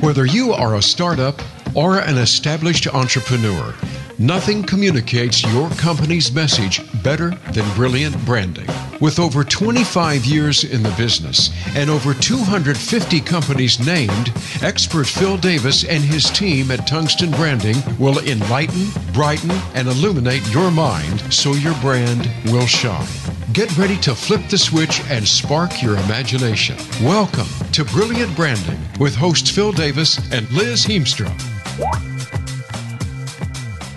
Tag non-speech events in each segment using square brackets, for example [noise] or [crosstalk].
Whether you are a startup or an established entrepreneur, nothing communicates your company's message better than brilliant branding. With over 25 years in the business and over 250 companies named, expert Phil Davis and his team at Tungsten Branding will enlighten, brighten, and illuminate your mind so your brand will shine. Get ready to flip the switch and spark your imagination. Welcome to Brilliant Branding with hosts Phil Davis and Liz Heemstra.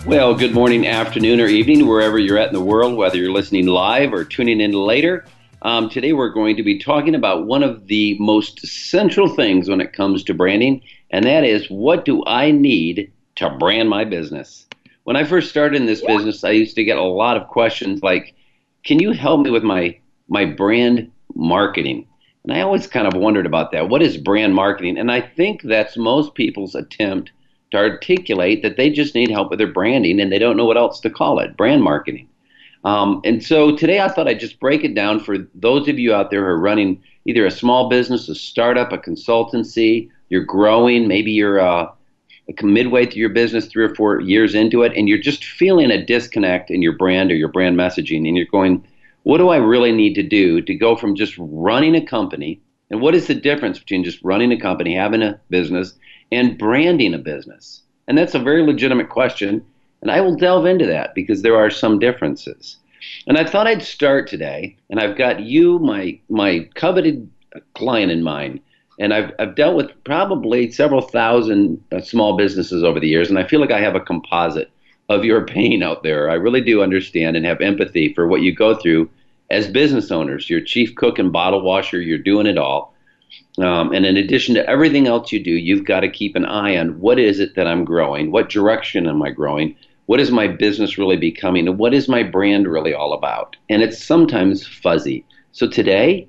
Well, good morning, afternoon, or evening, wherever you're at in the world, whether you're listening live or tuning in later. Um, today, we're going to be talking about one of the most central things when it comes to branding, and that is what do I need to brand my business? When I first started in this business, I used to get a lot of questions like, can you help me with my my brand marketing? And I always kind of wondered about that. What is brand marketing? And I think that's most people's attempt to articulate that they just need help with their branding and they don't know what else to call it brand marketing. Um, and so today I thought I'd just break it down for those of you out there who are running either a small business, a startup, a consultancy, you're growing, maybe you're uh, midway through your business, three or four years into it, and you're just feeling a disconnect in your brand or your brand messaging, and you're going, what do I really need to do to go from just running a company? And what is the difference between just running a company, having a business, and branding a business? And that's a very legitimate question. And I will delve into that because there are some differences. And I thought I'd start today, and I've got you, my my coveted client in mind, and I've, I've dealt with probably several thousand uh, small businesses over the years, and I feel like I have a composite of your [laughs] pain out there. I really do understand and have empathy for what you go through as business owners. You're chief cook and bottle washer, you're doing it all. Um, and in addition to everything else you do, you've got to keep an eye on what is it that I'm growing? What direction am I growing? What is my business really becoming? And what is my brand really all about? And it's sometimes fuzzy. So today,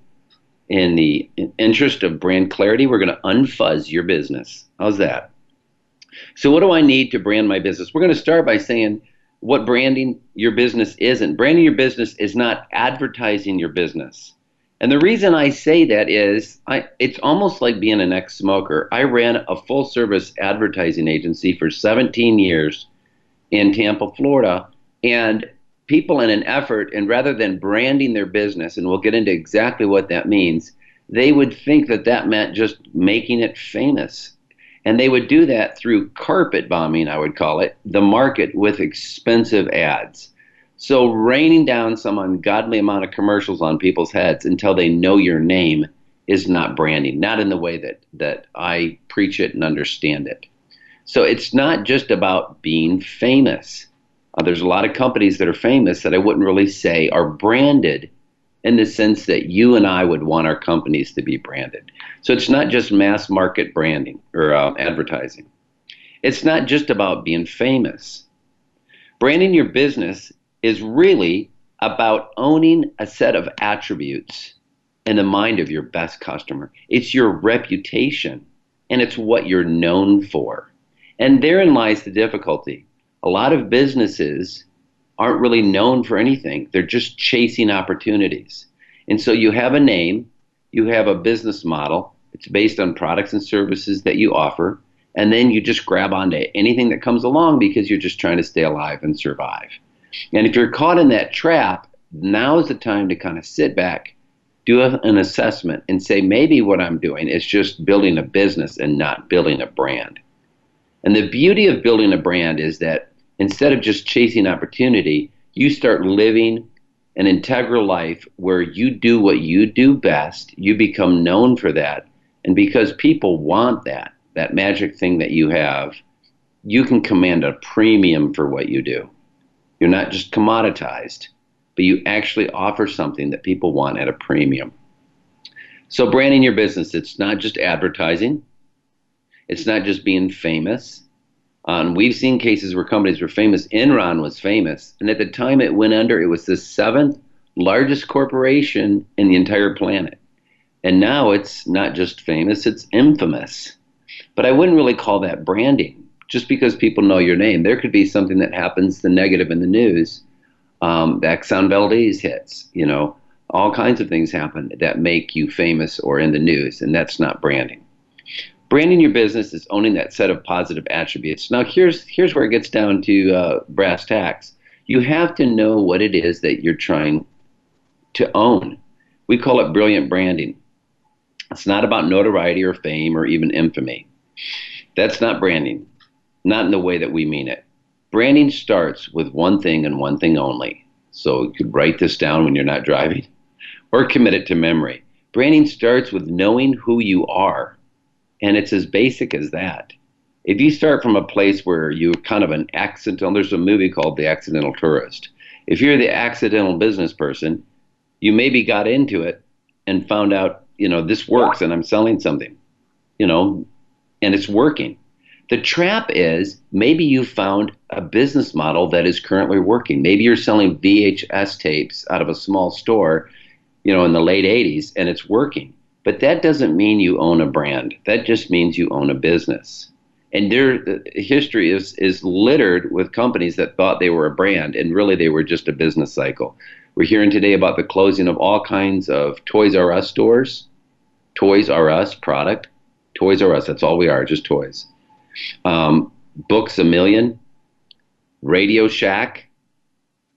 in the interest of brand clarity, we're going to unfuzz your business. How's that? So, what do I need to brand my business? We're going to start by saying what branding your business isn't. Branding your business is not advertising your business. And the reason I say that is I, it's almost like being an ex smoker. I ran a full service advertising agency for 17 years in Tampa, Florida. And people in an effort, and rather than branding their business, and we'll get into exactly what that means, they would think that that meant just making it famous. And they would do that through carpet bombing, I would call it, the market with expensive ads. So raining down some ungodly amount of commercials on people's heads until they know your name is not branding, not in the way that, that I preach it and understand it. So it's not just about being famous. Uh, there's a lot of companies that are famous that I wouldn't really say are branded in the sense that you and I would want our companies to be branded. So it's not just mass market branding or uh, advertising. It's not just about being famous. Branding your business is really about owning a set of attributes in the mind of your best customer. It's your reputation and it's what you're known for. And therein lies the difficulty a lot of businesses aren't really known for anything. They're just chasing opportunities. And so you have a name, you have a business model, it's based on products and services that you offer, and then you just grab onto anything that comes along because you're just trying to stay alive and survive. And if you're caught in that trap, now is the time to kind of sit back, do an assessment, and say maybe what I'm doing is just building a business and not building a brand. And the beauty of building a brand is that instead of just chasing opportunity, you start living an integral life where you do what you do best, you become known for that. And because people want that, that magic thing that you have, you can command a premium for what you do. You're not just commoditized, but you actually offer something that people want at a premium. So, branding your business, it's not just advertising, it's not just being famous, um, we've seen cases where companies were famous. Enron was famous, and at the time it went under, it was the seventh largest corporation in the entire planet. And now it's not just famous, it's infamous. But I wouldn't really call that branding just because people know your name. There could be something that happens, the negative in the news. Um, the Exxon Valdez hits, you know, all kinds of things happen that make you famous or in the news, and that's not branding. Branding your business is owning that set of positive attributes. Now, here's here's where it gets down to uh, brass tacks. You have to know what it is that you're trying to own. We call it brilliant branding. It's not about notoriety or fame or even infamy. That's not branding, not in the way that we mean it. Branding starts with one thing and one thing only. So you could write this down when you're not driving [laughs] or commit it to memory. Branding starts with knowing who you are, and it's as basic as that. If you start from a place where you're kind of an accidental, there's a movie called The Accidental Tourist. If you're the accidental business person, you maybe got into it and found out, you know, this works and I'm selling something, you know, and it's working. The trap is maybe you found a business model that is currently working. Maybe you're selling VHS tapes out of a small store you know, in the late 80s and it's working. But that doesn't mean you own a brand. That just means you own a business. And their history is, is littered with companies that thought they were a brand and really they were just a business cycle. We're hearing today about the closing of all kinds of Toys R Us stores, Toys R Us product, Toys R Us, that's all we are, just toys. Um, Books a Million, Radio Shack,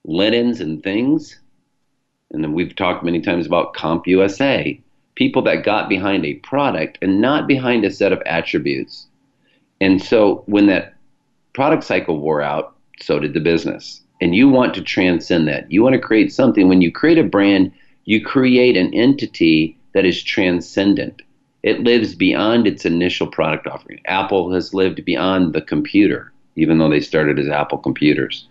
Linens and Things and then we've talked many times about CompUSA, people that got behind a product and not behind a set of attributes. And so when that product cycle wore out, so did the business. And you want to transcend that. You want to create something. When you create a brand, you create an entity that is transcendent. It lives beyond its initial product offering. Apple has lived beyond the computer, even though they started as Apple computers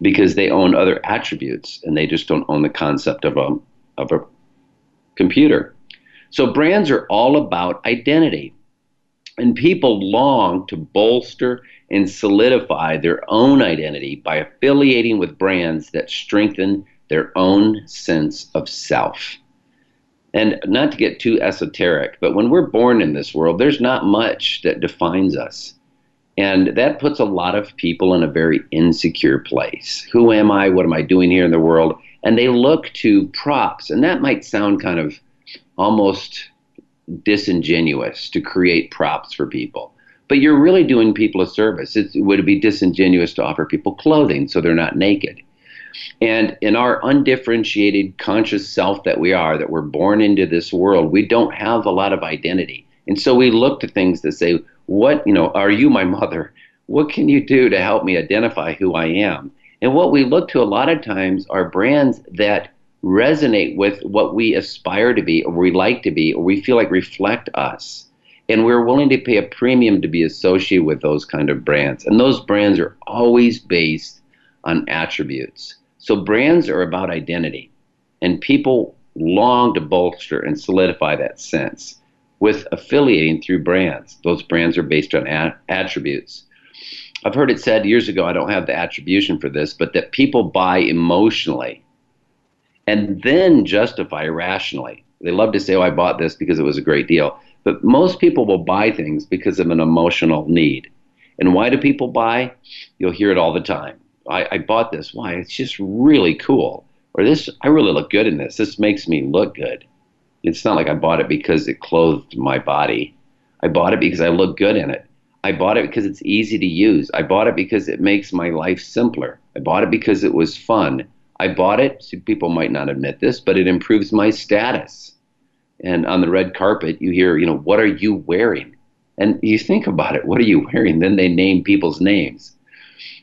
because they own other attributes and they just don't own the concept of a, of a computer. So brands are all about identity. And people long to bolster and solidify their own identity by affiliating with brands that strengthen their own sense of self. And not to get too esoteric, but when we're born in this world, there's not much that defines us. And that puts a lot of people in a very insecure place. Who am I? What am I doing here in the world? And they look to props. And that might sound kind of almost disingenuous to create props for people. But you're really doing people a service. It would be disingenuous to offer people clothing so they're not naked. And in our undifferentiated conscious self that we are, that we're born into this world, we don't have a lot of identity. And so we look to things that say, what, you know, are you my mother? What can you do to help me identify who I am? And what we look to a lot of times are brands that resonate with what we aspire to be or we like to be or we feel like reflect us. And we're willing to pay a premium to be associated with those kind of brands. And those brands are always based on attributes. So brands are about identity. And people long to bolster and solidify that sense with affiliating through brands. Those brands are based on a- attributes. I've heard it said years ago, I don't have the attribution for this, but that people buy emotionally and then justify rationally. They love to say, oh, I bought this because it was a great deal. But most people will buy things because of an emotional need. And why do people buy? You'll hear it all the time. I, I bought this. Why? It's just really cool. Or this, I really look good in this. This makes me look good. It's not like I bought it because it clothed my body. I bought it because I look good in it. I bought it because it's easy to use. I bought it because it makes my life simpler. I bought it because it was fun. I bought it, so people might not admit this, but it improves my status. And on the red carpet, you hear, you know, what are you wearing? And you think about it, what are you wearing? Then they name people's names.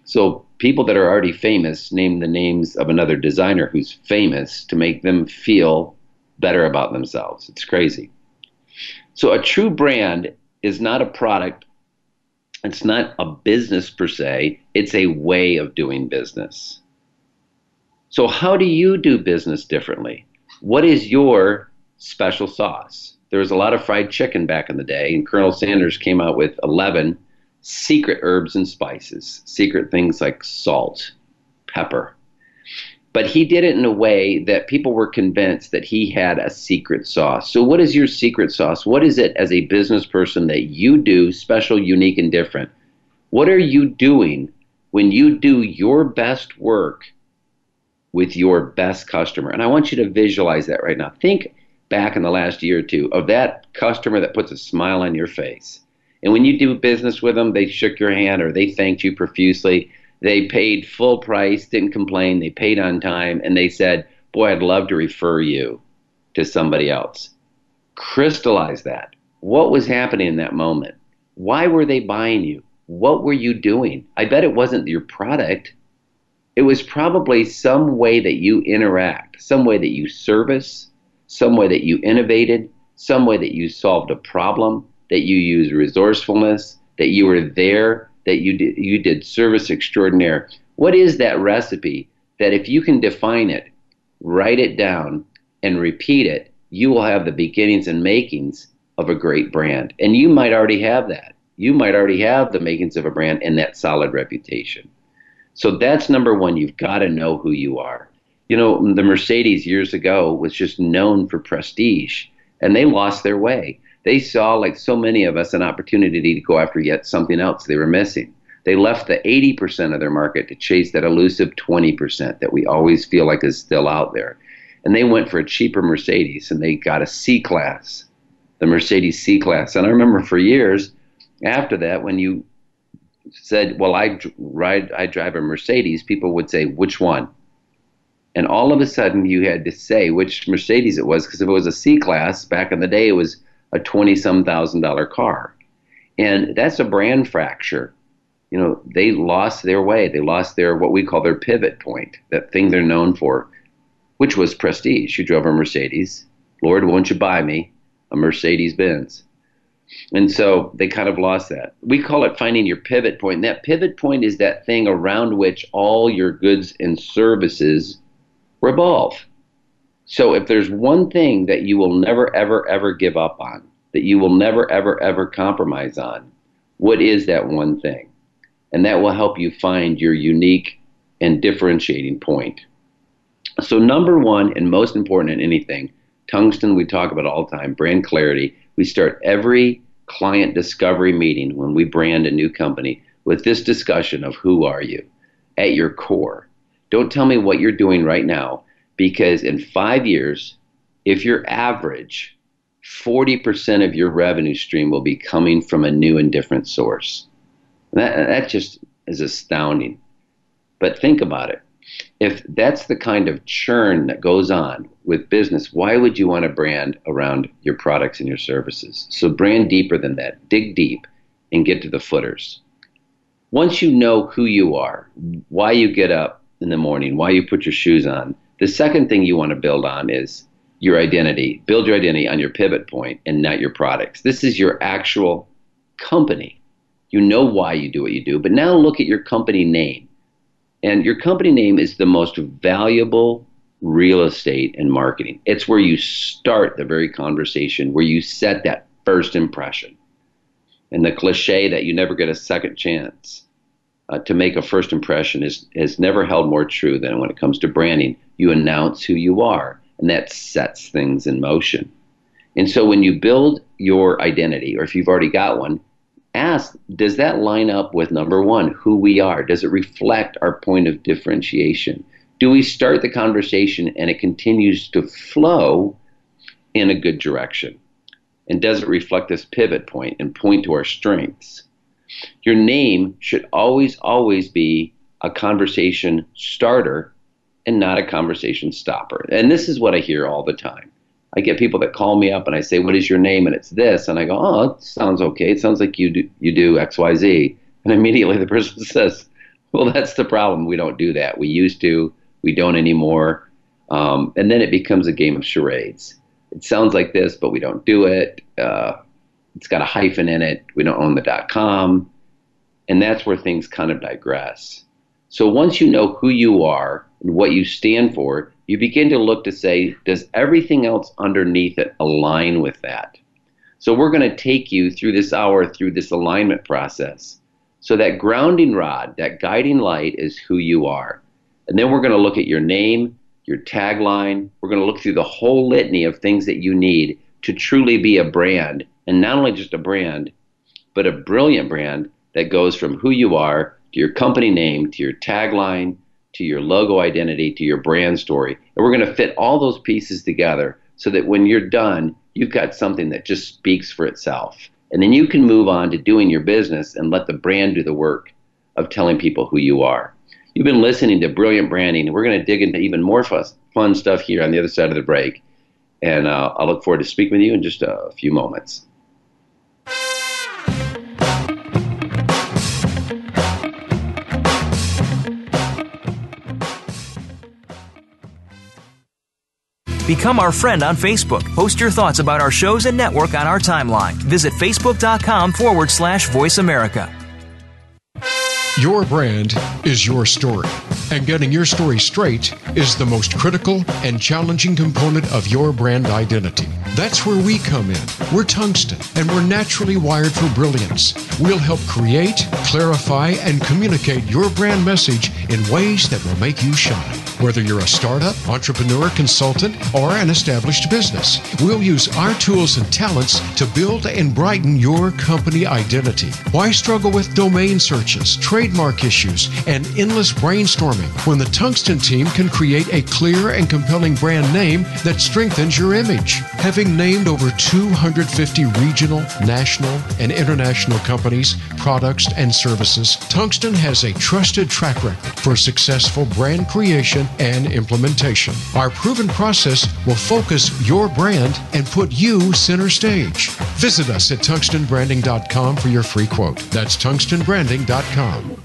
So people that are already famous name the names of another designer who's famous to make them feel better about themselves. It's crazy. So a true brand is not a product. It's not a business per se. It's a way of doing business. So how do you do business differently? What is your special sauce? There was a lot of fried chicken back in the day, and Colonel Sanders came out with 11 secret herbs and spices, secret things like salt, pepper, but he did it in a way that people were convinced that he had a secret sauce. So, what is your secret sauce? What is it as a business person that you do special, unique, and different? What are you doing when you do your best work with your best customer. And I want you to visualize that right now. Think back in the last year or two of that customer that puts a smile on your face. And when you do business with them, they shook your hand or they thanked you profusely. They paid full price, didn't complain, they paid on time, and they said, Boy, I'd love to refer you to somebody else. Crystallize that. What was happening in that moment? Why were they buying you? What were you doing? I bet it wasn't your product it was probably some way that you interact, some way that you service, some way that you innovated, some way that you solved a problem, that you used resourcefulness, that you were there, that you did, you did service extraordinaire. What is that recipe that if you can define it, write it down, and repeat it, you will have the beginnings and makings of a great brand. And you might already have that. You might already have the makings of a brand and that solid reputation. So that's number one. You've got to know who you are. You know, the Mercedes years ago was just known for prestige, and they lost their way. They saw, like so many of us, an opportunity to go after yet something else they were missing. They left the 80% of their market to chase that elusive 20% that we always feel like is still out there. And they went for a cheaper Mercedes and they got a C class, the Mercedes C class. And I remember for years after that, when you said, "Well, I ride, I drive a Mercedes," people would say, "Which one?" And all of a sudden, you had to say which Mercedes it was because if it was a C class back in the day, it was a twenty-some thousand dollar car, and that's a brand fracture. You know, they lost their way. They lost their what we call their pivot point, that thing they're known for, which was prestige. You drove a Mercedes. Lord, won't you buy me a Mercedes Benz? And so they kind of lost that. We call it finding your pivot point. And that pivot point is that thing around which all your goods and services revolve. So if there's one thing that you will never, ever, ever give up on, that you will never, ever, ever compromise on, what is that one thing? And that will help you find your unique and differentiating point. So, number one, and most important in anything, tungsten, we talk about all the time, brand clarity we start every client discovery meeting when we brand a new company with this discussion of who are you at your core. Don't tell me what you're doing right now because in five years, if you're average, 40% of your revenue stream will be coming from a new and different source. That, that just is astounding. But think about it if that's the kind of churn that goes on with business, why would you want to brand around your products and your services? So brand deeper than that. Dig deep and get to the footers. Once you know who you are, why you get up in the morning, why you put your shoes on, the second thing you want to build on is your identity. Build your identity on your pivot point and not your products. This is your actual company. You know why you do what you do, but now look at your company name. And your company name is the most valuable real estate and marketing. It's where you start the very conversation, where you set that first impression. And the cliche that you never get a second chance uh, to make a first impression is has never held more true than when it comes to branding. You announce who you are, and that sets things in motion. And so when you build your identity, or if you've already got one, ask does that line up with number one who we are does it reflect our point of differentiation do we start the conversation and it continues to flow in a good direction and does it reflect this pivot point and point to our strengths your name should always always be a conversation starter and not a conversation stopper and this is what i hear all the time I get people that call me up and I say, "What is your name?" and it's this, and I go, "Oh, it sounds okay. It sounds like you do you do X Y Z." And immediately the person [laughs] says, "Well, that's the problem. We don't do that. We used to. We don't anymore." Um, and then it becomes a game of charades. It sounds like this, but we don't do it. Uh, it's got a hyphen in it. We don't own the dot com, and that's where things kind of digress. So once you know who you are and what you stand for, you begin to look to say, does everything else underneath it align with that? So we're going to take you through this hour through this alignment process. So that grounding rod, that guiding light is who you are. And then we're going to look at your name, your tagline. We're going to look through the whole litany of things that you need to truly be a brand. And not only just a brand, but a brilliant brand that goes from who you are to your company name to your tagline to your logo identity to your brand story. And we're going to fit all those pieces together so that when you're done, you've got something that just speaks for itself. And then you can move on to doing your business and let the brand do the work of telling people who you are. You've been listening to Brilliant Branding, and we're going to dig into even more fun stuff here on the other side of the break. And uh, I'll look forward to speaking with you in just a few moments. Become our friend on Facebook. Post your thoughts about our shows and network on our timeline. Visit facebook.com forward slash voice America. Your brand is your story, and getting your story straight is the most critical and challenging component of your brand identity. That's where we come in. We're tungsten, and we're naturally wired for brilliance. We'll help create, clarify, and communicate your brand message in ways that will make you shine. Whether you're a startup, entrepreneur, consultant, or an established business, we'll use our tools and talents to build and brighten your company identity. Why struggle with domain searches, trademark issues, and endless brainstorming when the Tungsten team can create a clear and compelling brand name that strengthens your image? Having named over 250 regional, national, and international companies, products, and services, Tungsten has a trusted track record for successful brand creation and implementation. Our proven process will focus your brand and put you center stage. Visit us at tungstenbranding.com for your free quote. That's tungstenbranding.com.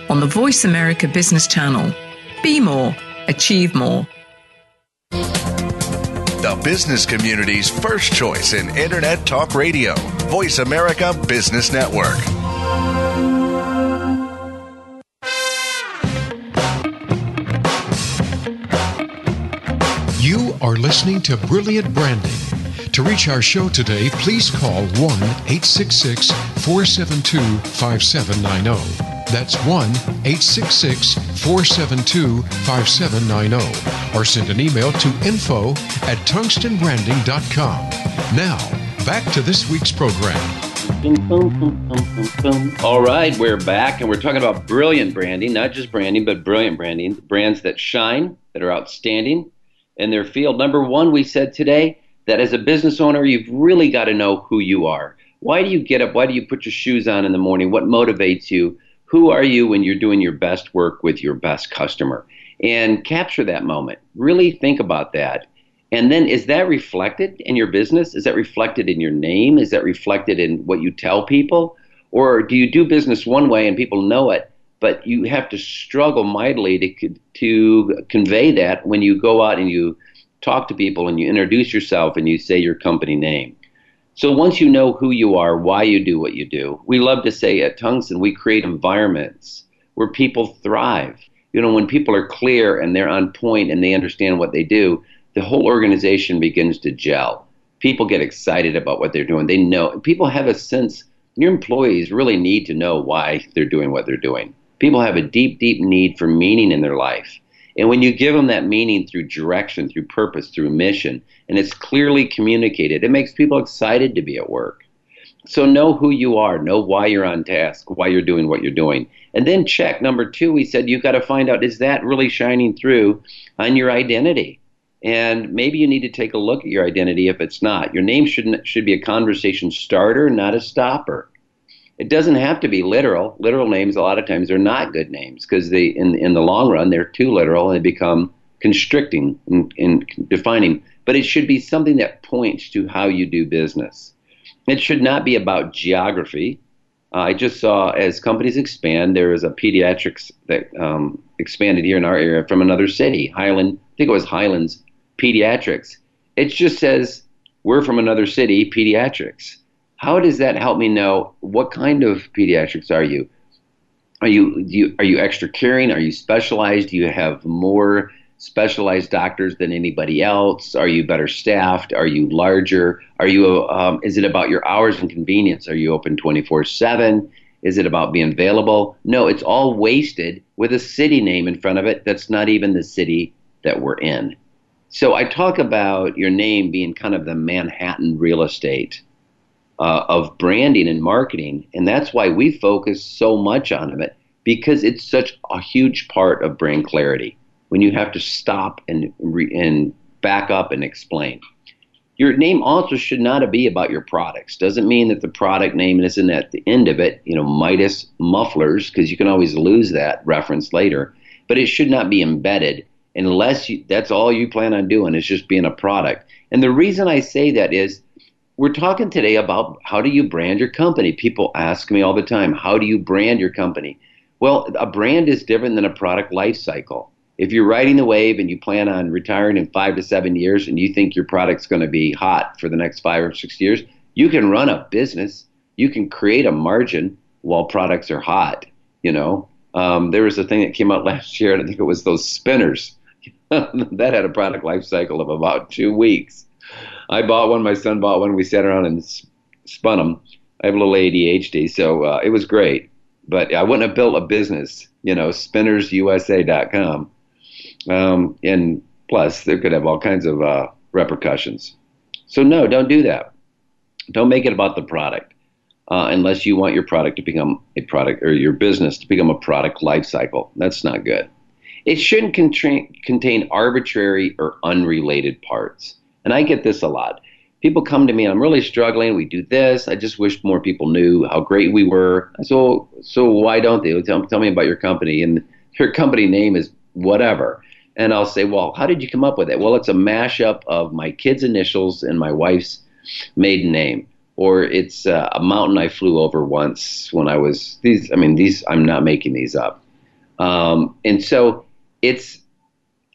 on the Voice America Business Channel. Be more, achieve more. The business community's first choice in Internet Talk Radio, Voice America Business Network. You are listening to Brilliant Branding. To reach our show today, please call 1 866 472 5790. That's 1 866 472 5790. Or send an email to info at tungstenbranding.com. Now, back to this week's program. All right, we're back and we're talking about brilliant branding, not just branding, but brilliant branding, brands that shine, that are outstanding, in their field. Number one, we said today that as a business owner, you've really got to know who you are. Why do you get up? Why do you put your shoes on in the morning? What motivates you? Who are you when you're doing your best work with your best customer? And capture that moment. Really think about that. And then is that reflected in your business? Is that reflected in your name? Is that reflected in what you tell people? Or do you do business one way and people know it, but you have to struggle mightily to to convey that when you go out and you talk to people and you introduce yourself and you say your company name. So once you know who you are, why you do what you do, we love to say at Tungsten we create environments where people thrive. You know, when people are clear and they're on point and they understand what they do, the whole organization begins to gel. People get excited about what they're doing. They know people have a sense your employees really need to know why they're doing what they're doing. People have a deep, deep need for meaning in their life. And when you give them that meaning through direction, through purpose, through mission, and it's clearly communicated, it makes people excited to be at work. So know who you are, know why you're on task, why you're doing what you're doing. And then check number two, we said you've got to find out is that really shining through on your identity? And maybe you need to take a look at your identity if it's not. Your name should should be a conversation starter, not a stopper. It doesn't have to be literal. Literal names a lot of times are not good names because they in in the long run they're too literal and they become constricting and, and defining. But it should be something that points to how you do business. It should not be about geography. Uh, I just saw as companies expand, there is a pediatrics that um, expanded here in our area from another city, Highland. I think it was Highlands Pediatrics. It just says we're from another city, pediatrics how does that help me know what kind of pediatrics are you? Are you, you are you extra caring? Are you specialized? Do you have more specialized doctors than anybody else? Are you better staffed? Are you larger? Are you? Um, is it about your hours and convenience? Are you open twenty four seven? Is it about being available? No, it's all wasted with a city name in front of it that's not even the city that we're in. So I talk about your name being kind of the Manhattan real estate uh, of branding and marketing, and that's why we focus so much on it because it's such a huge part of brand clarity when you have to stop and re- and back up and explain. Your name also should not be about your products. Doesn't mean that the product name isn't at the end of it, you know, Midas mufflers, because you can always lose that reference later. But it should not be embedded unless you, that's all you plan on doing is just being a product. And the reason I say that is we're talking today about how do you brand your company. People ask me all the time, how do you brand your company? Well, a brand is different than a product life cycle if you're riding the wave and you plan on retiring in five to seven years and you think your product's going to be hot for the next five or six years, you can run a business. You can create a margin while products are hot. You know, um, there was a thing that came out [laughs] last year, and I think it was those spinners. [laughs] that had a product life cycle of about two weeks. I bought one. My son bought one. We sat around and spun them. I have a little ADHD, so uh, it was great. But I wouldn't have built a business, you know, spinnersusa.com um, and plus, there could have all kinds of uh, repercussions. So, no, don't do that. Don't make it about the product uh, unless you want your product to become a product or your business to become a product life cycle. That's not good. It shouldn't contain arbitrary or unrelated parts. And I get this a lot. People come to me, I'm really struggling. We do this. I just wish more people knew how great we were. So, so why don't they? Tell, tell me about your company. And [laughs] your company name is whatever. And I'll say, well, how did you come up with it? Well, it's a mashup of my kid's initials and my wife's maiden name. Or it's uh, a mountain I flew over once when I was these. I mean, these. I'm not making these up. Um, and so it's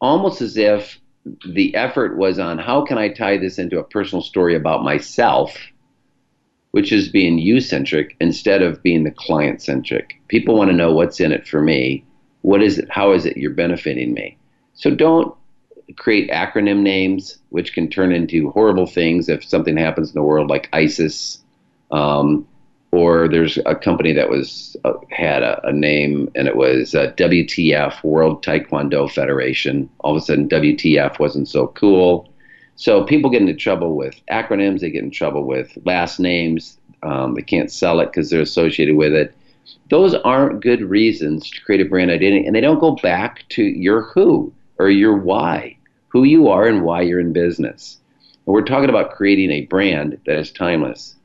almost as if the effort was on how can I tie this into a personal story about myself, which is being you centric instead of being the client centric. People want to know what's in it for me. What is it? How is it you're benefiting me? So don't create acronym names, which can turn into horrible things if something happens in the world, like ISIS. Um, or there's a company that was uh, had a, a, name and it was uh, WTF World Taekwondo Federation. All of a sudden, WTF wasn't so cool. So people get into trouble with acronyms. They get in trouble with last names. Um, they can't sell it because they're associated with it. Those aren't good reasons to create a brand identity, and they don't go back to your who or your why, who you are and why you're in business. And we're talking about creating a brand that is timeless.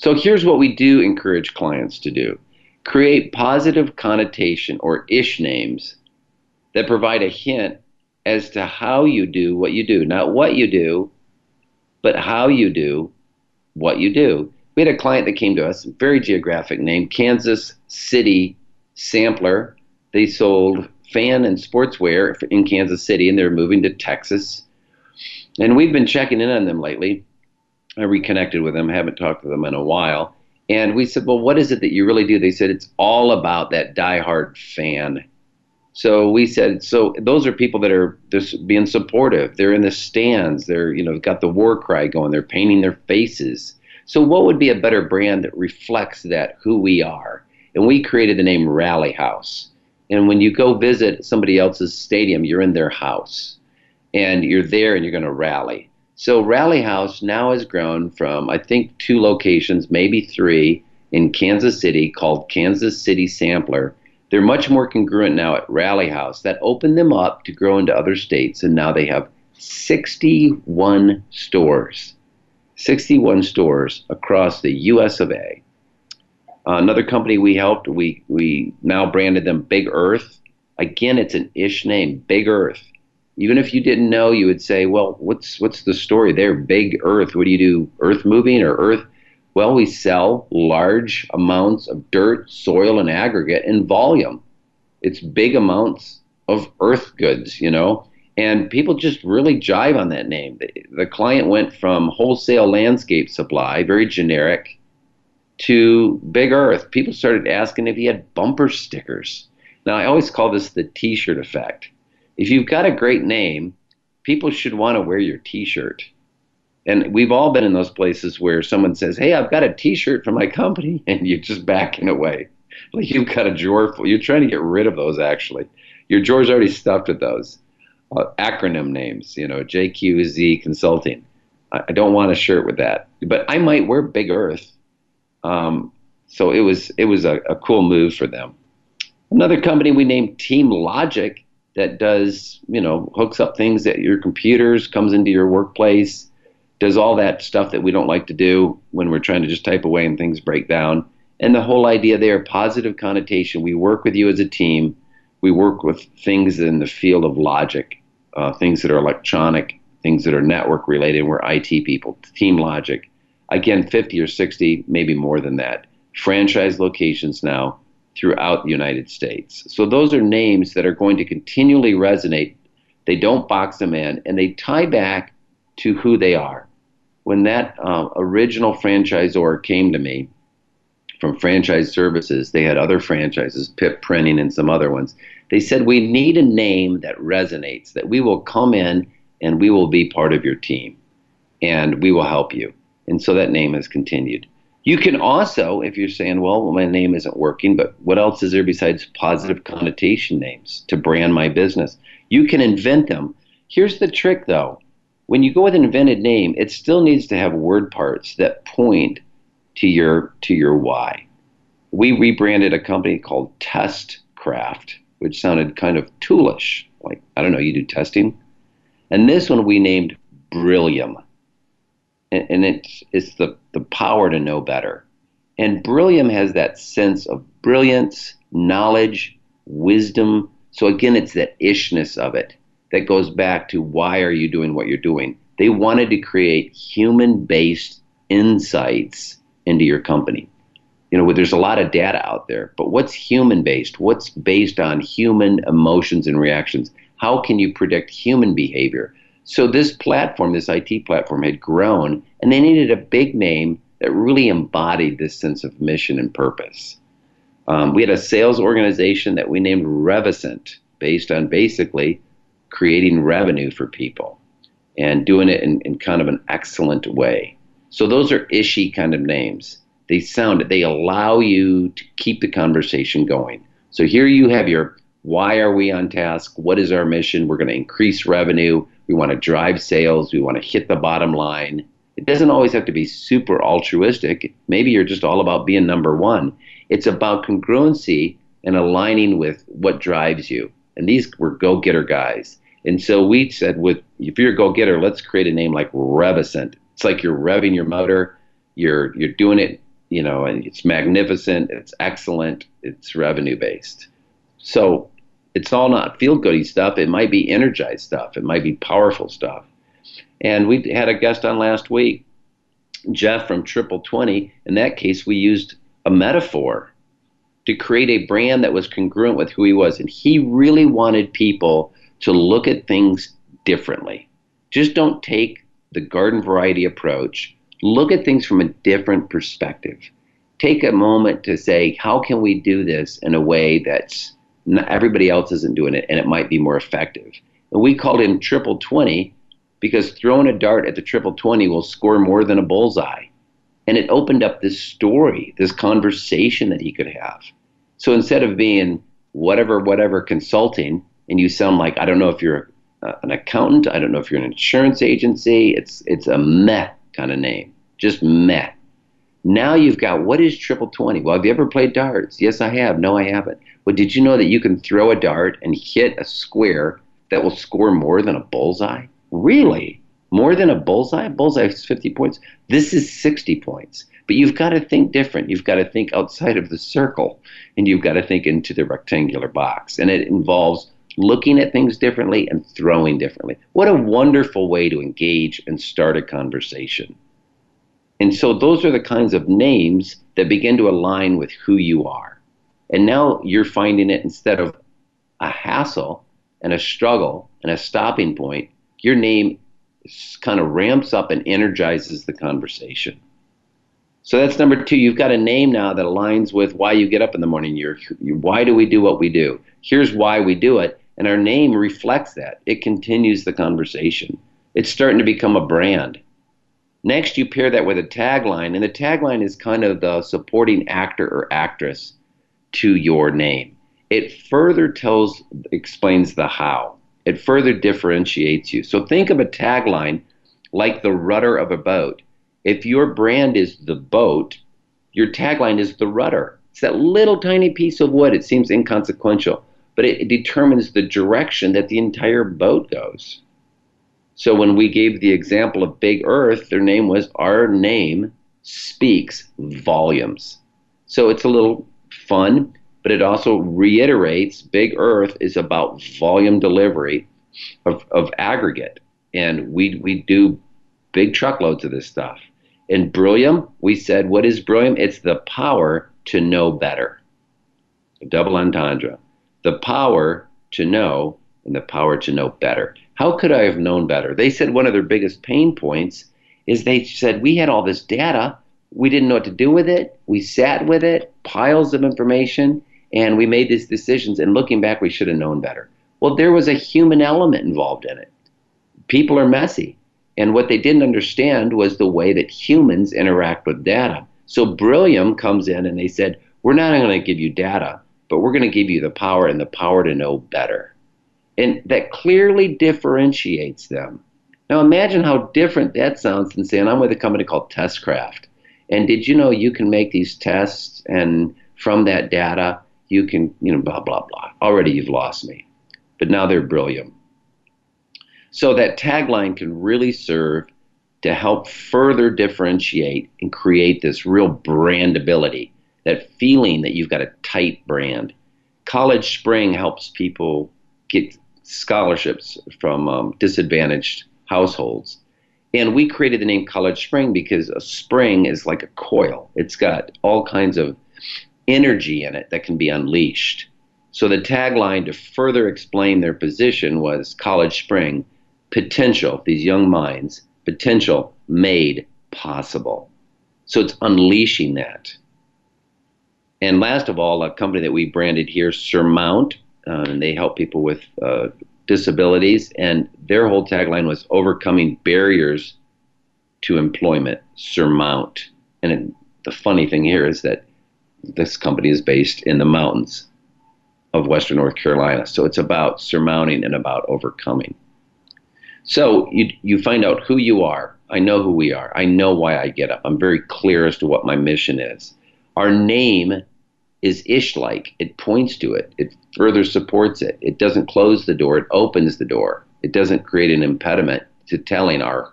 So here's what we do encourage clients to do create positive connotation or ish names that provide a hint as to how you do what you do. Not what you do, but how you do what you do. We had a client that came to us, very geographic name, Kansas City Sampler. They sold fan and sportswear in Kansas City, and they're moving to Texas. And we've been checking in on them lately. I reconnected with them, haven't talked to them in a while. And we said, Well, what is it that you really do? They said, It's all about that diehard fan. So we said, So those are people that are just being supportive. They're in the stands. They're, you know, got the war cry going. They're painting their faces. So what would be a better brand that reflects that, who we are? And we created the name Rally House. And when you go visit somebody else's stadium, you're in their house and you're there and you're going to rally. So Rally House now has grown from, I think, two locations, maybe three in Kansas City called Kansas City Sampler. They're much more congruent now at Rally House. That opened them up to grow into other states, and now they have 61 stores. 61 stores across the US of A. Uh, another company we helped, we we now branded them Big Earth. Again, it's an ish name, Big Earth. Even if you didn't know, you would say, "Well, what's what's the story there? Big Earth. What do you do? Earth moving or Earth?" Well, we sell large amounts of dirt, soil, and aggregate in volume. It's big amounts of earth goods, you know, and people just really jive on that name. The, client went from wholesale landscape supply, very generic, to Big Earth. People started asking if he had bumper stickers. Now, I always call this the t shirt effect. If you've got a great name, people should want to wear your T-shirt. And we've all been in those places where someone says, "Hey, I've got a T-shirt from my company," [laughs] and you're just backing away, like you've got a drawer full. You're trying to get rid of those. Actually, your drawer's already stuffed with those uh, acronym names. You know, JQZ Consulting. I, I, don't want a shirt with that, but I might wear Big Earth. Um, so it was it was a, a cool move for them. Another company we named Team Logic that does, you know, hooks up things at your computers, comes into your workplace, does all that stuff that we don't like to do when we're trying to just type away and things break down. And the whole idea there, positive connotation. We work with you as a team. We work with things in the field of logic, uh, things that are electronic, things that are network related. We're IT people, team logic. Again, 50 or 60, maybe more than that. Franchise locations now throughout the United States. So those are names that are going to continually resonate. They don't box them in, and they tie back to who they are. When that uh, original franchisor came to me from Franchise Services, they had other franchises, Pip Printing and some other ones. They said, We need a name that resonates, that we will come in and we will be part of your team and we will help you. And so that name has continued. You can also, if you're saying, well, my name isn't working, but what else is there besides positive connotation names to brand my business? You can invent them. Here's the trick though. When you go with an invented name, it still needs to have word parts that point to your to your why. We rebranded a company called Testcraft, which sounded kind of toolish. Like, I don't know, you do testing? And this one we named Brillium and, and it's it's the the power to know better. And Brillium has that sense of brilliance, knowledge, wisdom. So again, it's that ishness of it that goes back to why are you doing what you're doing? They wanted to create human-based insights into your company. You know, there's a lot of data out there, but what's human-based? What's based on human emotions and reactions? How can you predict human behavior? So this platform, this IT platform, had grown, and they needed a big name that really embodied this sense of mission and purpose. Um, we had a sales organization that we named Revicent, based on basically creating revenue for people and doing it in, in kind of an excellent way. So those are ishy kind of names. They sound they allow you to keep the conversation going. So here you have your why are we on task? What is our mission? We're going to increase revenue. We want to drive sales. We want to hit the bottom line. It doesn't always have to be super altruistic. Maybe you're just all about being number one. It's about congruency and aligning with what drives you. And these were go getter guys. And so we said, with if you're a go getter, let's create a name like Revicent. It's like you're revving your motor. You're you're doing it, you know, and it's magnificent. It's excellent. It's revenue based. So it's all not feel goody stuff. It might be energized stuff. It might be powerful stuff. And we had a guest on last week, Jeff from Triple Twenty. In that case, we used a metaphor to create a brand that was congruent with who he was. And he really wanted people to look at things differently. Just don't take the garden variety approach. Look at things from a different perspective. Take a moment to say, how can we do this in a way that's not, everybody else isn't doing it, and it might be more effective. And we called him triple 20 because throwing a dart at the triple 20 will score more than a bullseye. And it opened up this story, this conversation that he could have. So instead of being whatever, whatever consulting, and you sound like, I don't know if you're uh, an accountant, I don't know if you're an insurance agency, it's, it's a meh kind of name, just meh. Now you've got what is triple 20? Well, have you ever played darts? Yes, I have. No, I haven't. Well, did you know that you can throw a dart and hit a square that will score more than a bullseye? Really? More than a bullseye? bullseye is 50 points. This is 60 points. But you've got to think different. You've got to think outside of the circle and you've got to think into the rectangular box. And it involves looking at things differently and throwing differently. What a wonderful way to engage and start a conversation. And so those are the kinds of names that begin to align with who you are. And now you're finding it instead of a hassle and a struggle and a stopping point, your name kind of ramps up and energizes the conversation. So that's number two. You've got a name now that aligns with why you get up in the morning. You're, you, why do we do what we do? Here's why we do it. And our name reflects that. It continues the conversation. It's starting to become a brand. Next, you pair that with a tagline, and the tagline is kind of the supporting actor or actress to your name. It further tells, explains the how. It further differentiates you. So think of a tagline like the rudder of a boat. If your brand is the boat, your tagline is the rudder. It's that little tiny piece of wood. It seems inconsequential, but it, determines the direction that the entire boat goes. So when we gave the example of Big Earth, their name was Our Name Speaks Volumes. So it's a little fun, but it also reiterates Big Earth is about volume delivery of, of aggregate. And we, we do big truckloads of this stuff. In Brillium, we said, what is Brillium? It's the power to know better. Double entendre. The power to know and the power to know better. How could I have known better? They said one of their biggest pain points is they said we had all this data, we didn't know what to do with it, we sat with it, piles of information, and we made these decisions. And looking back, we should have known better. Well, there was a human element involved in it. People are messy. And what they didn't understand was the way that humans interact with data. So Brillium comes in and they said, We're not going to give you data, but we're going to give you the power and the power to know better. And that clearly differentiates them. Now imagine how different that sounds than saying, I'm with a company called Testcraft. And did you know you can make these tests and from that data you can, you know, blah, blah, blah. Already you've lost me. But now they're brilliant. So that tagline can really serve to help further differentiate and create this real brandability, that feeling that you've got a tight brand. College Spring helps people get scholarships from um, disadvantaged households. And we created the name College Spring because a spring is like a coil. It's got all kinds of energy in it that can be unleashed. So the tagline to further explain their position was College Spring potential, these young minds, potential made possible. So it's unleashing that. And last of all, a company that we branded here, Surmount, uh, and they help people with uh, disabilities. And their whole tagline was overcoming barriers to employment, surmount. And it, the funny thing here is that this company is based in the mountains of Western North Carolina. So it's about surmounting and about overcoming. So you, you find out who you are. I know who we are. I know why I get up. I'm very clear as to what my mission is. Our name is ish like. It points to it, it further supports it. It doesn't close the door, it opens the door. It doesn't create an impediment to telling our,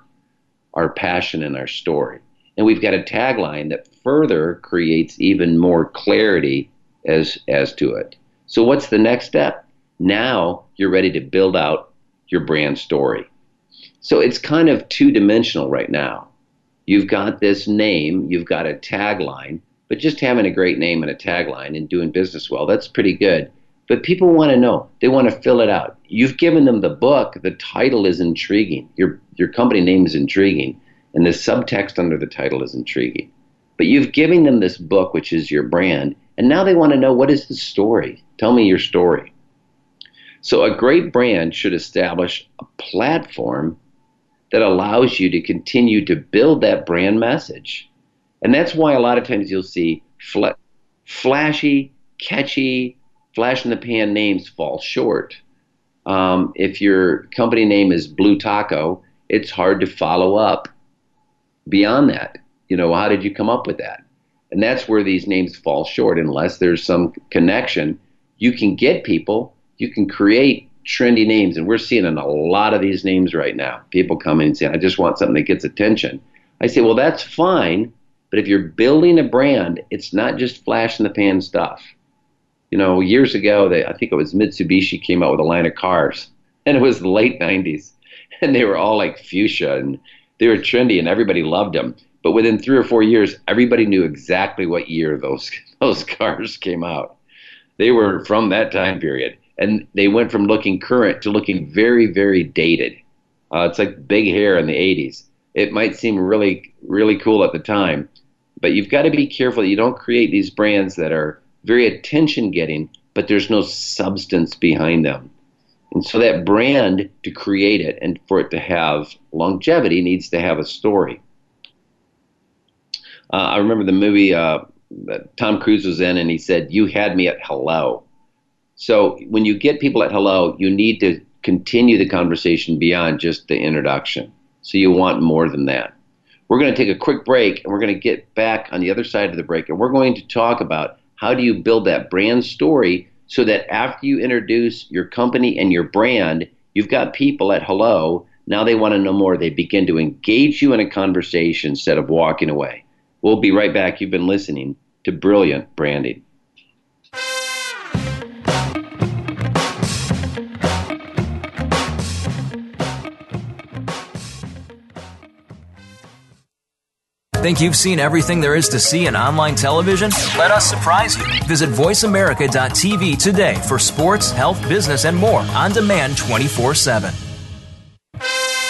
our passion and our story. And we've got a tagline that further creates even more clarity as, as to it. So, what's the next step? Now you're ready to build out your brand story. So, it's kind of two dimensional right now. You've got this name, you've got a tagline, but just having a great name and a tagline and doing business well, that's pretty good. But people want to know. They want to fill it out. You've given them the book. The title is intriguing. Your your company name is intriguing, and the subtext under the title is intriguing. But you've given them this book, which is your brand, and now they want to know what is the story. Tell me your story. So a great brand should establish a platform that allows you to continue to build that brand message. And that's why a lot of times you'll see fl- flashy, catchy, flash in the pan names fall short. Um, if your company name is Blue Taco, it's hard to follow up beyond that. You know, how did you come up with that? And that's where these names fall short unless there's some connection. You can get people, you can create trendy names, and we're seeing in a lot of these names right now. People come in and say, I just want something that gets attention. I say, well, that's fine, but if you're building a brand, it's not just flash in the pan stuff. You know, years ago, they, I think it was Mitsubishi came out with a line of cars, and it was the late 90s, and they were all like fuchsia, and they were trendy, and everybody loved them. But within three or four years, everybody knew exactly what year those [laughs] those cars came out. They were from that time period, and they went from looking current to looking very, very dated. Uh, it's like big hair in the 80s. It might seem really, really cool at the time, but you've got to be careful that you don't create these brands that are very attention getting, but there's no substance behind them. And so that brand, to create it and for it to have longevity, needs to have a story. Uh, I remember the movie uh, Tom Cruise was in, and he said, You had me at hello. So when you get people at hello, you need to continue the conversation beyond just the introduction. So you want more than that. We're going to take a quick break and we're going to get back on the other side of the break and we're going to talk about how do you build that brand story so that after you introduce your company and your brand, you've got people at hello. Now they want to know more. They begin to engage you in a conversation instead of walking away. We'll be right back. You've been listening to Brilliant Branding. Think you've seen everything there is to see in online television? Let us surprise you. Visit VoiceAmerica.tv today for sports, health, business, and more on demand 24 7.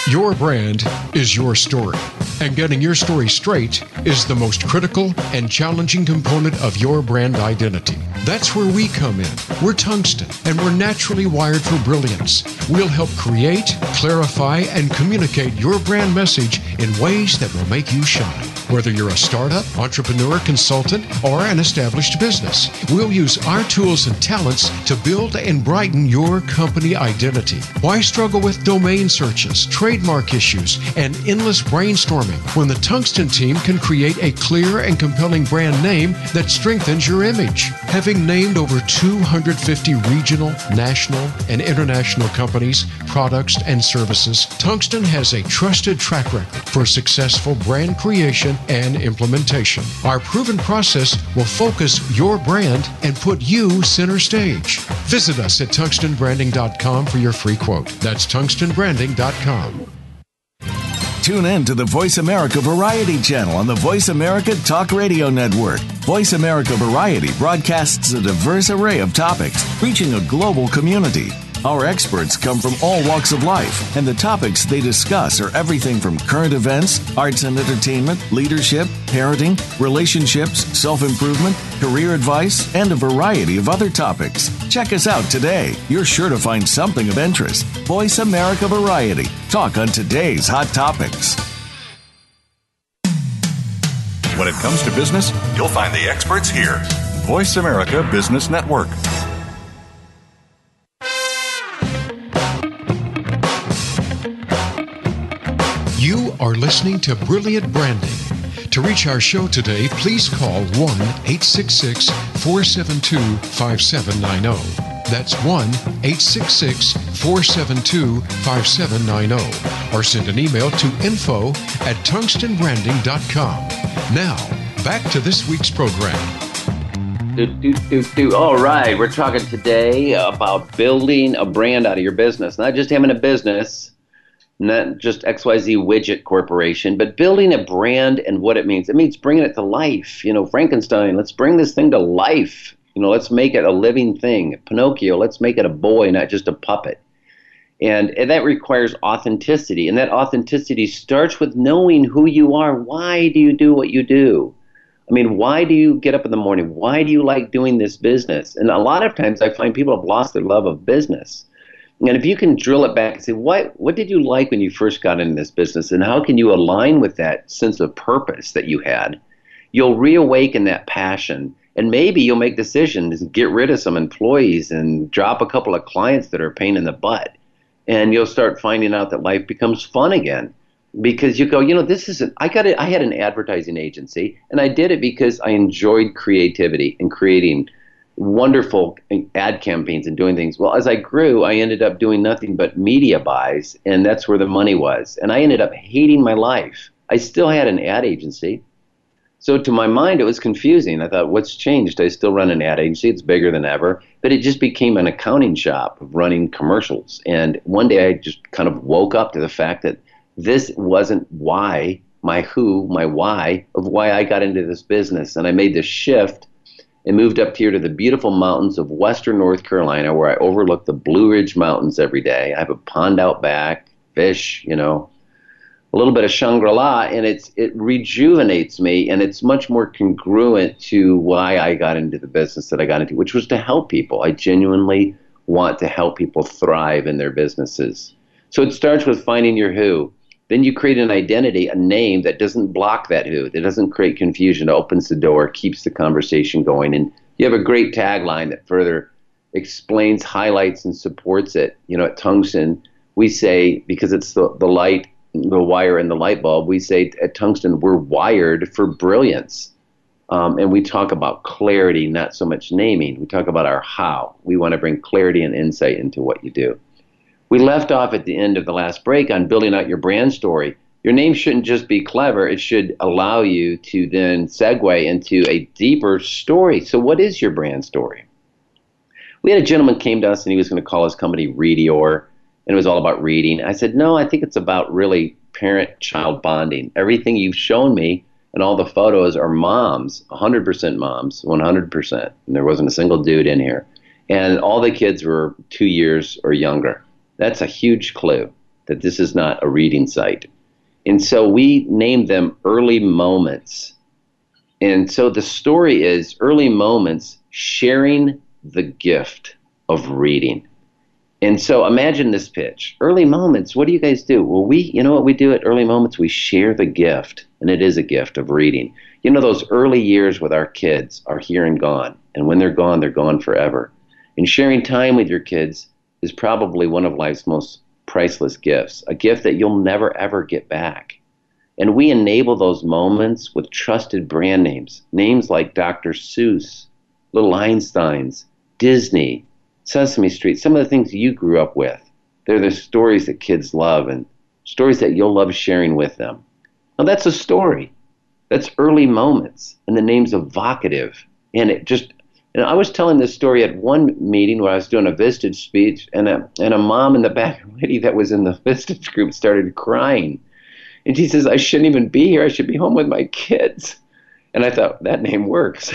Your brand is your story, and getting your story straight is the most critical and challenging component of your brand identity. That's where we come in. We're tungsten, and we're naturally wired for brilliance. We'll help create, clarify, and communicate your brand message in ways that will make you shine. Whether you're a startup, entrepreneur, consultant, or an established business, we'll use our tools and talents to build and brighten your company identity. Why struggle with domain searches, trademark issues, and endless brainstorming when the Tungsten team can create a clear and compelling brand name that strengthens your image? Having named over 250 regional, national, and international companies, products, and services, Tungsten has a trusted track record for successful brand creation and implementation. Our proven process will focus your brand and put you center stage. Visit us at tungstenbranding.com for your free quote. That's tungstenbranding.com. Tune in to the Voice America Variety channel on the Voice America Talk Radio Network. Voice America Variety broadcasts a diverse array of topics, reaching a global community. Our experts come from all walks of life, and the topics they discuss are everything from current events, arts and entertainment, leadership, parenting, relationships, self improvement, career advice, and a variety of other topics. Check us out today. You're sure to find something of interest. Voice America Variety. Talk on today's hot topics. When it comes to business, you'll find the experts here. Voice America Business Network. Are listening to Brilliant Branding. To reach our show today, please call 1 866 472 5790. That's 1 866 472 5790. Or send an email to info at tungstenbranding.com. Now, back to this week's program. Do, do, do, do. All right, we're talking today about building a brand out of your business. Not just having a business, not just XYZ Widget Corporation, but building a brand and what it means. It means bringing it to life. You know, Frankenstein, let's bring this thing to life. You know, let's make it a living thing. Pinocchio, let's make it a boy, not just a puppet. And, and that requires authenticity. And that authenticity starts with knowing who you are. Why do you do what you do? I mean, why do you get up in the morning? Why do you like doing this business? And a lot of times I find people have lost their love of business. And if you can drill it back and say, what, what did you like when you first got into this business? And how can you align with that sense of purpose that you had? You'll reawaken that passion. And maybe you'll make decisions, get rid of some employees and drop a couple of clients that are a pain in the butt. And you'll start finding out that life becomes fun again because you go, you know, this isn't. I got it. I had an advertising agency, and I did it because I enjoyed creativity and creating wonderful ad campaigns and doing things. Well, as I grew, I ended up doing nothing but media buys, and that's where the money was. And I ended up hating my life. I still had an ad agency. So to my mind, it was confusing. I thought, what's changed? I still run an ad agency. It's bigger than ever. But it just became an accounting shop of running commercials. And one day I just kind of woke up to the fact that this wasn't why, my who, my why of why I got into this business. And I made this shift and moved up here to the beautiful mountains of western North Carolina where I overlook the Blue Ridge Mountains every day. I have a pond out back, fish, you know, a little bit of Shangri-La, and it's it rejuvenates me, and it's much more congruent to why I got into the business that I got into, which was to help people. I genuinely want to help people thrive in their businesses. So it starts with finding your who. Then you create an identity, a name that doesn't block that who, that doesn't create confusion, opens the door, keeps the conversation going. And you have a great tagline that further explains, highlights, and supports it. You know, at Tungsten, we say, because it's the, the light, the wire, and the light bulb, we say at Tungsten, we're wired for brilliance. Um, and we talk about clarity, not so much naming. We talk about our how. We want to bring clarity and insight into what you do. We left off at the end of the last break on building out your brand story. Your name shouldn't just be clever, it should allow you to then segue into a deeper story. So, what is your brand story? We had a gentleman came to us and he was going to call his company Readior, and it was all about reading. I said, No, I think it's about really parent child bonding. Everything you've shown me and all the photos are moms, 100% moms, 100%. And there wasn't a single dude in here. And all the kids were two years or younger. That's a huge clue that this is not a reading site. And so we named them early moments. And so the story is early moments sharing the gift of reading. And so imagine this pitch. Early moments, what do you guys do? Well, we, you know what we do at early moments? We share the gift, and it is a gift of reading. You know, those early years with our kids are here and gone. And when they're gone, they're gone forever. And sharing time with your kids is probably one of life's most priceless gifts, a gift that you'll never ever get back. And we enable those moments with trusted brand names, names like Dr. Seuss, Little Einsteins, Disney, Sesame Street, some of the things you grew up with. They're the stories that kids love and stories that you'll love sharing with them. Now, that's a story. That's early moments, and the name's evocative. And it just, and I was telling this story at one meeting where I was doing a Vistage speech, and a, and a mom in the [laughs] back, lady that was in the Vistage group, started crying. And she says, I shouldn't even be here. I should be home with my kids. And I thought, that name works.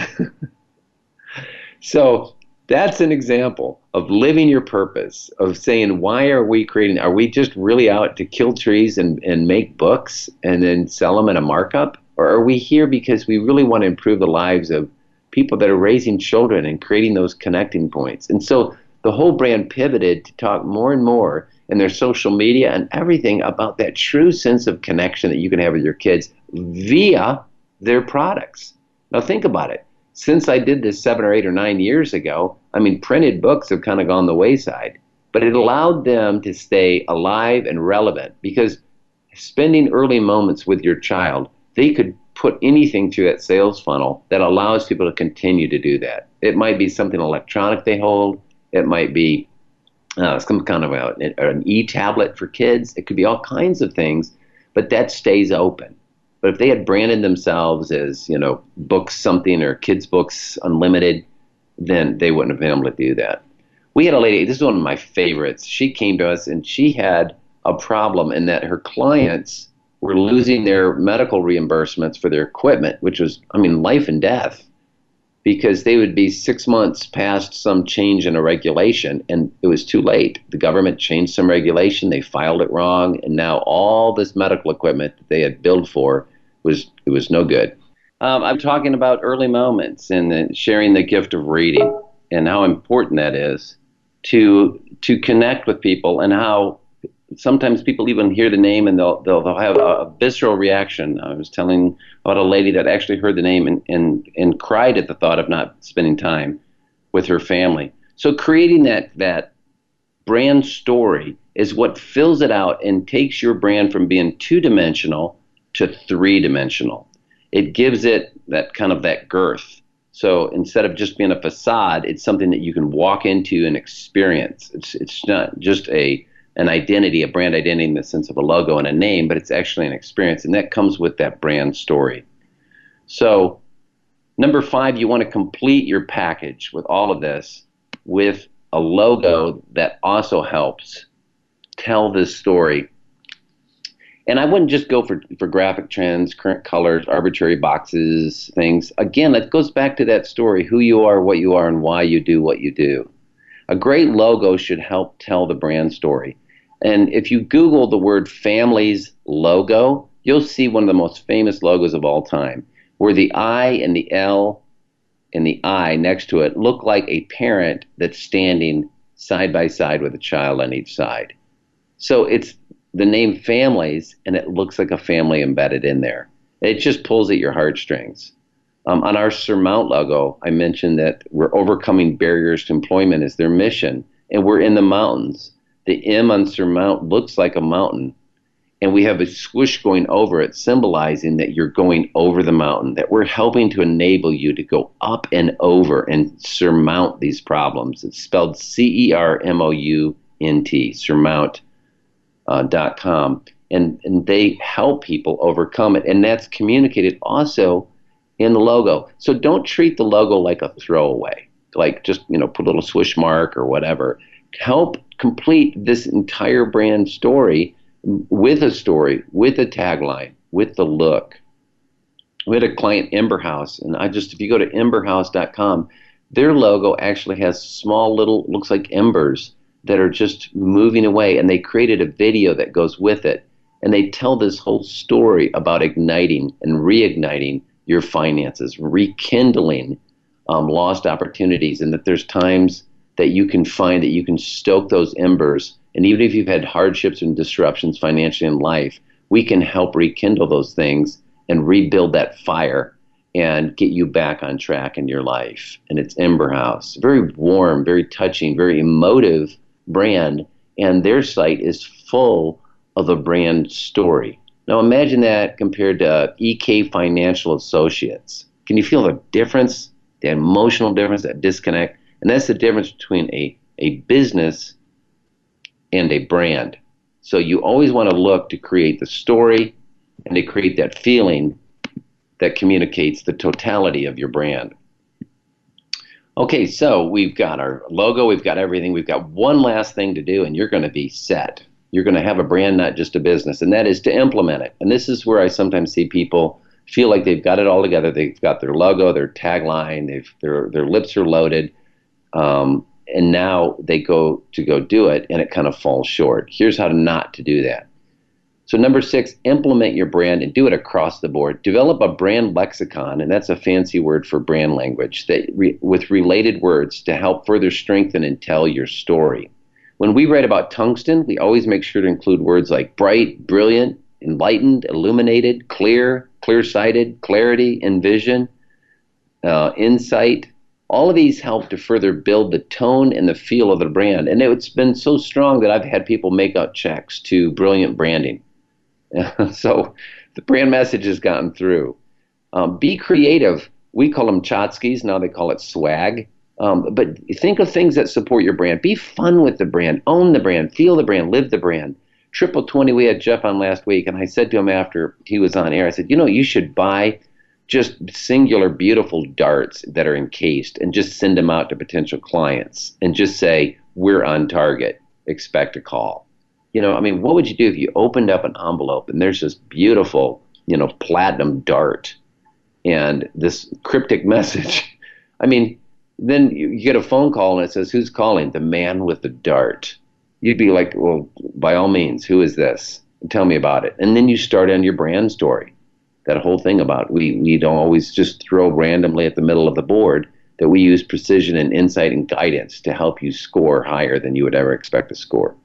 [laughs] so that's an example of living your purpose, of saying, why are we creating? Are we just really out to kill trees and, and make books and then sell them at a markup? Or are we here because we really want to improve the lives of people that are raising children and creating those connecting points? And so the whole brand pivoted to talk more and more in their social media and everything about that true sense of connection that you can have with your kids via their products. Now, think about it since I did this seven or eight or nine years ago, I mean, printed books have kind of gone the wayside, but it allowed them to stay alive and relevant because spending early moments with your child, they could put anything through that sales funnel that allows people to continue to do that. It might be something electronic they hold, it might be uh, some kind of a, an e tablet for kids, it could be all kinds of things, but that stays open. But if they had branded themselves as, you know, books something or kids books unlimited, then they wouldn't have been able to do that. We had a lady, this is one of my favorites. She came to us and she had a problem in that her clients were losing their medical reimbursements for their equipment, which was, I mean, life and death because they would be six months past some change in a regulation and it was too late. The government changed some regulation, they filed it wrong, and now all this medical equipment that they had billed for was it was no good. Um, I'm talking about early moments and sharing the gift of reading and how important that is to to connect with people and how sometimes people even hear the name and they'll they'll, they'll have a, visceral reaction. I was telling about a lady that actually heard the name and, and and cried at the thought of not spending time with her family. So creating that that brand story is what fills it out and takes your brand from being two dimensional to three dimensional. It gives it that kind of that girth. So instead of just being a facade, it's something that you can walk into and experience. It's it's not just a an identity, a brand identity in the sense of a logo and a name, but it's actually an experience, and that comes with that brand story. So, number five, you want to complete your package with all of this with a logo that also helps tell this story and I wouldn't just go for, for graphic trends, current colors, arbitrary boxes, things. Again, it goes back to that story who you are, what you are, and why you do what you do. A great logo should help tell the brand story. And if you Google the word families logo, you'll see one of the most famous logos of all time, where the I and the L and the I next to it look like a parent that's standing side by side with a child on each side. So it's the name families, and it looks like a family embedded in there. It just pulls at your heartstrings. Um, on our Surmount logo, I mentioned that we're overcoming barriers to employment is their mission, and we're in the mountains. The M on Surmount looks like a mountain, and we have a swoosh going over it, symbolizing that you're going over the mountain, that we're helping to enable you to go up and over and surmount these problems. It's spelled C E R M O U N T, surmount.com. Uh, and, and they help people overcome it. And that's communicated also in the logo. So don't treat the logo like a throwaway, like just, you know, put a little swoosh mark or whatever. Help complete this entire brand story with a story, with a tagline, with the look. We had a client, Ember House, and I just, if you go to emberhouse.com, their logo actually has small little, looks like embers that are just moving away, and they created a video that goes with it. And they tell this whole story about igniting and reigniting your finances, rekindling um, lost opportunities, and that there's times that you can find that you can stoke those embers and even if you've had hardships and disruptions financially in life, we can help rekindle those things and rebuild that fire and get you back on track in your life. And it's Ember House. Very warm, very touching, very emotive brand. And their site is full of a brand story. Now imagine that compared to EK Financial Associates. Can you feel the difference, the emotional difference, that disconnect? And that's the difference between a, a business and a brand. So you always want to look to create the story and to create that feeling that communicates the totality of your brand. Okay, so we've got our logo, we've got everything, we've got one last thing to do, and you're going to be set. You're going to have a brand, not just a business, and that is to implement it. And this is where I sometimes see people feel like they've got it all together. They've got their logo, their tagline, their, their lips are loaded, um, and now they go to go do it and it kind of falls short. Here's how not to do that. So number six, implement your brand and do it across the board. Develop a brand lexicon, and that's a fancy word for brand language that re, with related words to help further strengthen and tell your story. When we write about tungsten, we always make sure to include words like bright, brilliant, enlightened, illuminated, clear, clear-sighted, clarity, envision, uh, insight, all of these help to further build the tone and the feel of the brand. And it's been so strong that I've had people make out checks to brilliant branding. [laughs] so the brand message has gotten through. Um, be creative. We call them Chotskis. Now they call it swag. Um, but think of things that support your brand. Be fun with the brand. Own the brand. Feel the brand. Live the brand. Triple 20, we had Jeff on last week, and I said to him after he was on air, I said, you know, you should buy – just singular beautiful darts that are encased and just send them out to potential clients and just say we're on target. Expect a call. You know i mean what would you do if you opened up an envelope and there's this beautiful you know platinum dart and this cryptic [laughs] message? I mean then you get a phone call and it says who's calling? The man with the dart. You'd be like well by all means who is this? Tell me about it. And then you start on your brand story that whole thing about we, we don't always just throw randomly at the middle of the board, that we use precision and insight and guidance to help you score higher than you would ever expect to score.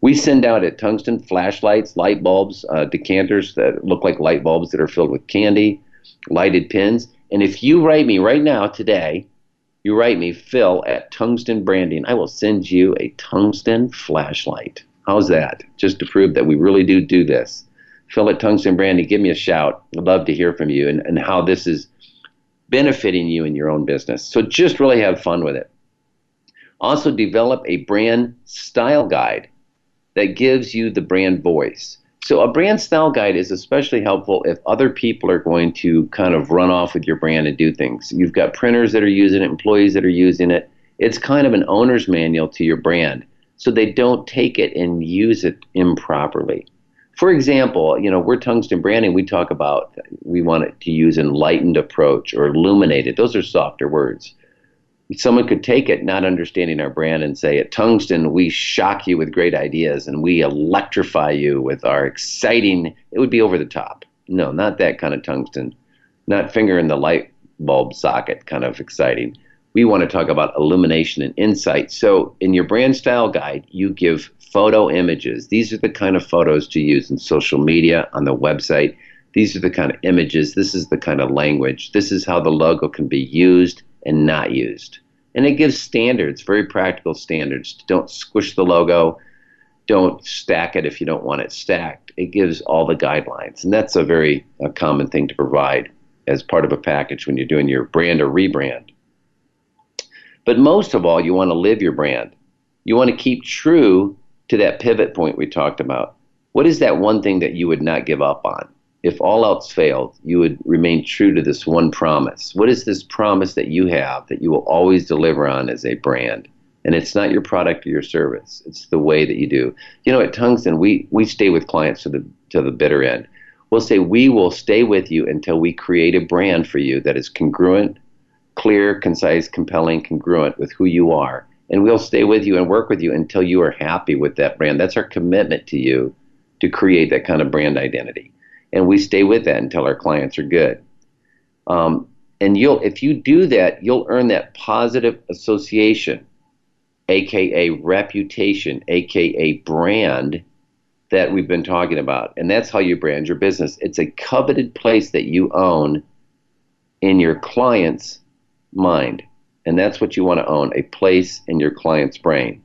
We send out at tungsten flashlights, light bulbs, uh, decanters that look like light bulbs that are filled with candy, lighted pins. And if you write me right now, today, you write me Phil at Tungsten Branding, I will send you a tungsten flashlight. How's that? Just to prove that we really do do this. Phil at Tungsten Branding, give me a shout. I'd love to hear from you and, and how this is benefiting you in your own business. So just really have fun with it. Also, develop a brand style guide that gives you the brand voice. So, a brand style guide is especially helpful if other people are going to kind of run off with your brand and do things. You've got printers that are using it, employees that are using it. It's kind of an owner's manual to your brand so they don't take it and use it improperly for example, you know, we're tungsten branding. We talk about we want to use enlightened approach or illuminated. Those are softer words. Someone could take it, not understanding our brand, and say, at Tungsten, we shock you with great ideas and we electrify you with our exciting. It would be over the top. No, not that kind of tungsten. Not finger in the light bulb socket kind of exciting. we want to talk about illumination and insight. So, in your brand style guide, you give photo images. These are the kind of photos to use in social media, on the website. These are the kind of images. This is the kind of language. This is how the logo can be used and not used. And it gives standards, very practical standards. Don't squish the logo. Don't stack it if you don't want it stacked. It gives all the guidelines. And that's a very a common thing to provide as part of a package when you're doing your brand or rebrand. But most of all, you want to live your brand. You want to keep true to that pivot point we talked about. What is that one thing that you would not give up on? If all else failed, you would remain true to this one promise. What is this promise that you have that you will always deliver on as a brand? And it's not your product or your service. It's the way that you do. You know, at Tungsten, we, we stay with clients to the to the bitter end. We'll say we will stay with you until we create a brand for you that is congruent, clear, concise, compelling, congruent with who you are. And we'll stay with you and work with you until you are happy with that brand. That's our commitment to you to create that kind of brand identity. And we stay with that until our clients are good. Um, and you'll, if you do that, you'll earn that positive association, aka reputation, aka brand that we've been talking about. And that's how you brand your business. It's a coveted place that you own in your client's mind. And that's what you want to own a place in your client's brain.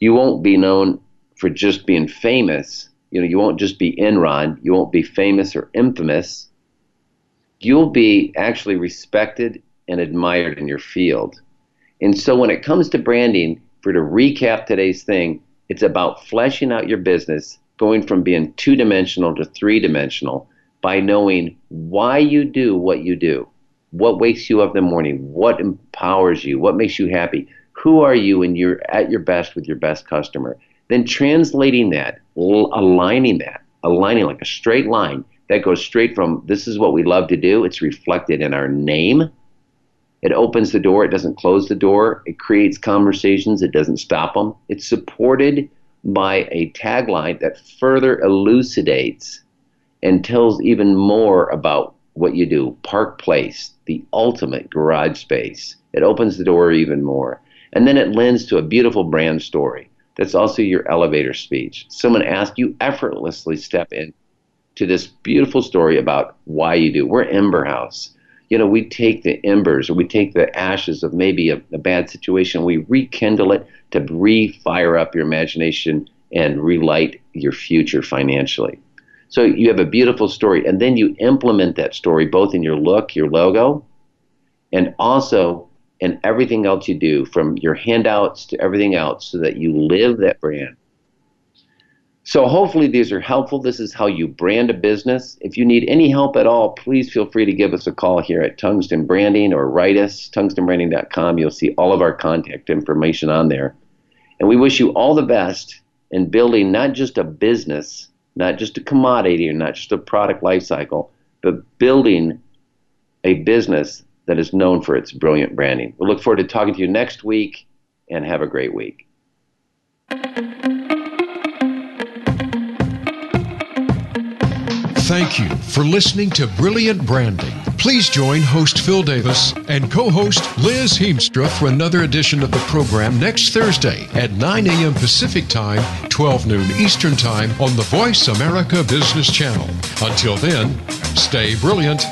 You won't be known for just being famous. You know, you won't just be Enron. You won't be famous or infamous. You'll be actually respected and admired in your field. And so when it comes to branding, for to recap today's thing, it's about fleshing out your business, going from being two dimensional to three dimensional by knowing why you do what you do what wakes you up in the morning, what empowers you, what makes you happy, who are you when you're at your best with your best customer. Then translating that, aligning that, aligning like a straight line that goes straight from this is what we love to do, it's reflected in our name. It opens the door, it doesn't close the door, it creates conversations, it doesn't stop them. It's supported by a tagline that further elucidates and tells even more about what you do. Park Place, the ultimate garage space. It opens the door even more. And then it lends to a beautiful brand story. That's also your elevator speech. Someone asks you effortlessly step in to this beautiful story about why you do. We're Ember House. You know, we take the embers or we take the ashes of maybe a, a bad situation, we rekindle it to re-fire up your imagination and relight your future financially. So you have a beautiful story, and then you implement that story both in your look, your logo, and also in everything else you do, from your handouts to everything else, so that you live that brand. So hopefully these are helpful. This is how you brand a business. If you need any help at all, please feel free to give us a call here at Tungsten Branding or write us, tungstenbranding.com. You'll see all of our contact information on there. And we wish you all the best in building not just a business, not just a commodity or not just a product life cycle, but building a business that is known for its brilliant branding. We look forward to talking to you next week and have a great week. Thank you for listening to Brilliant Branding. Please join host Phil Davis and co host Liz Heemstra for another edition of the program next Thursday at 9 a.m. Pacific Time, 12 noon Eastern Time on the Voice America Business Channel. Until then, stay brilliant.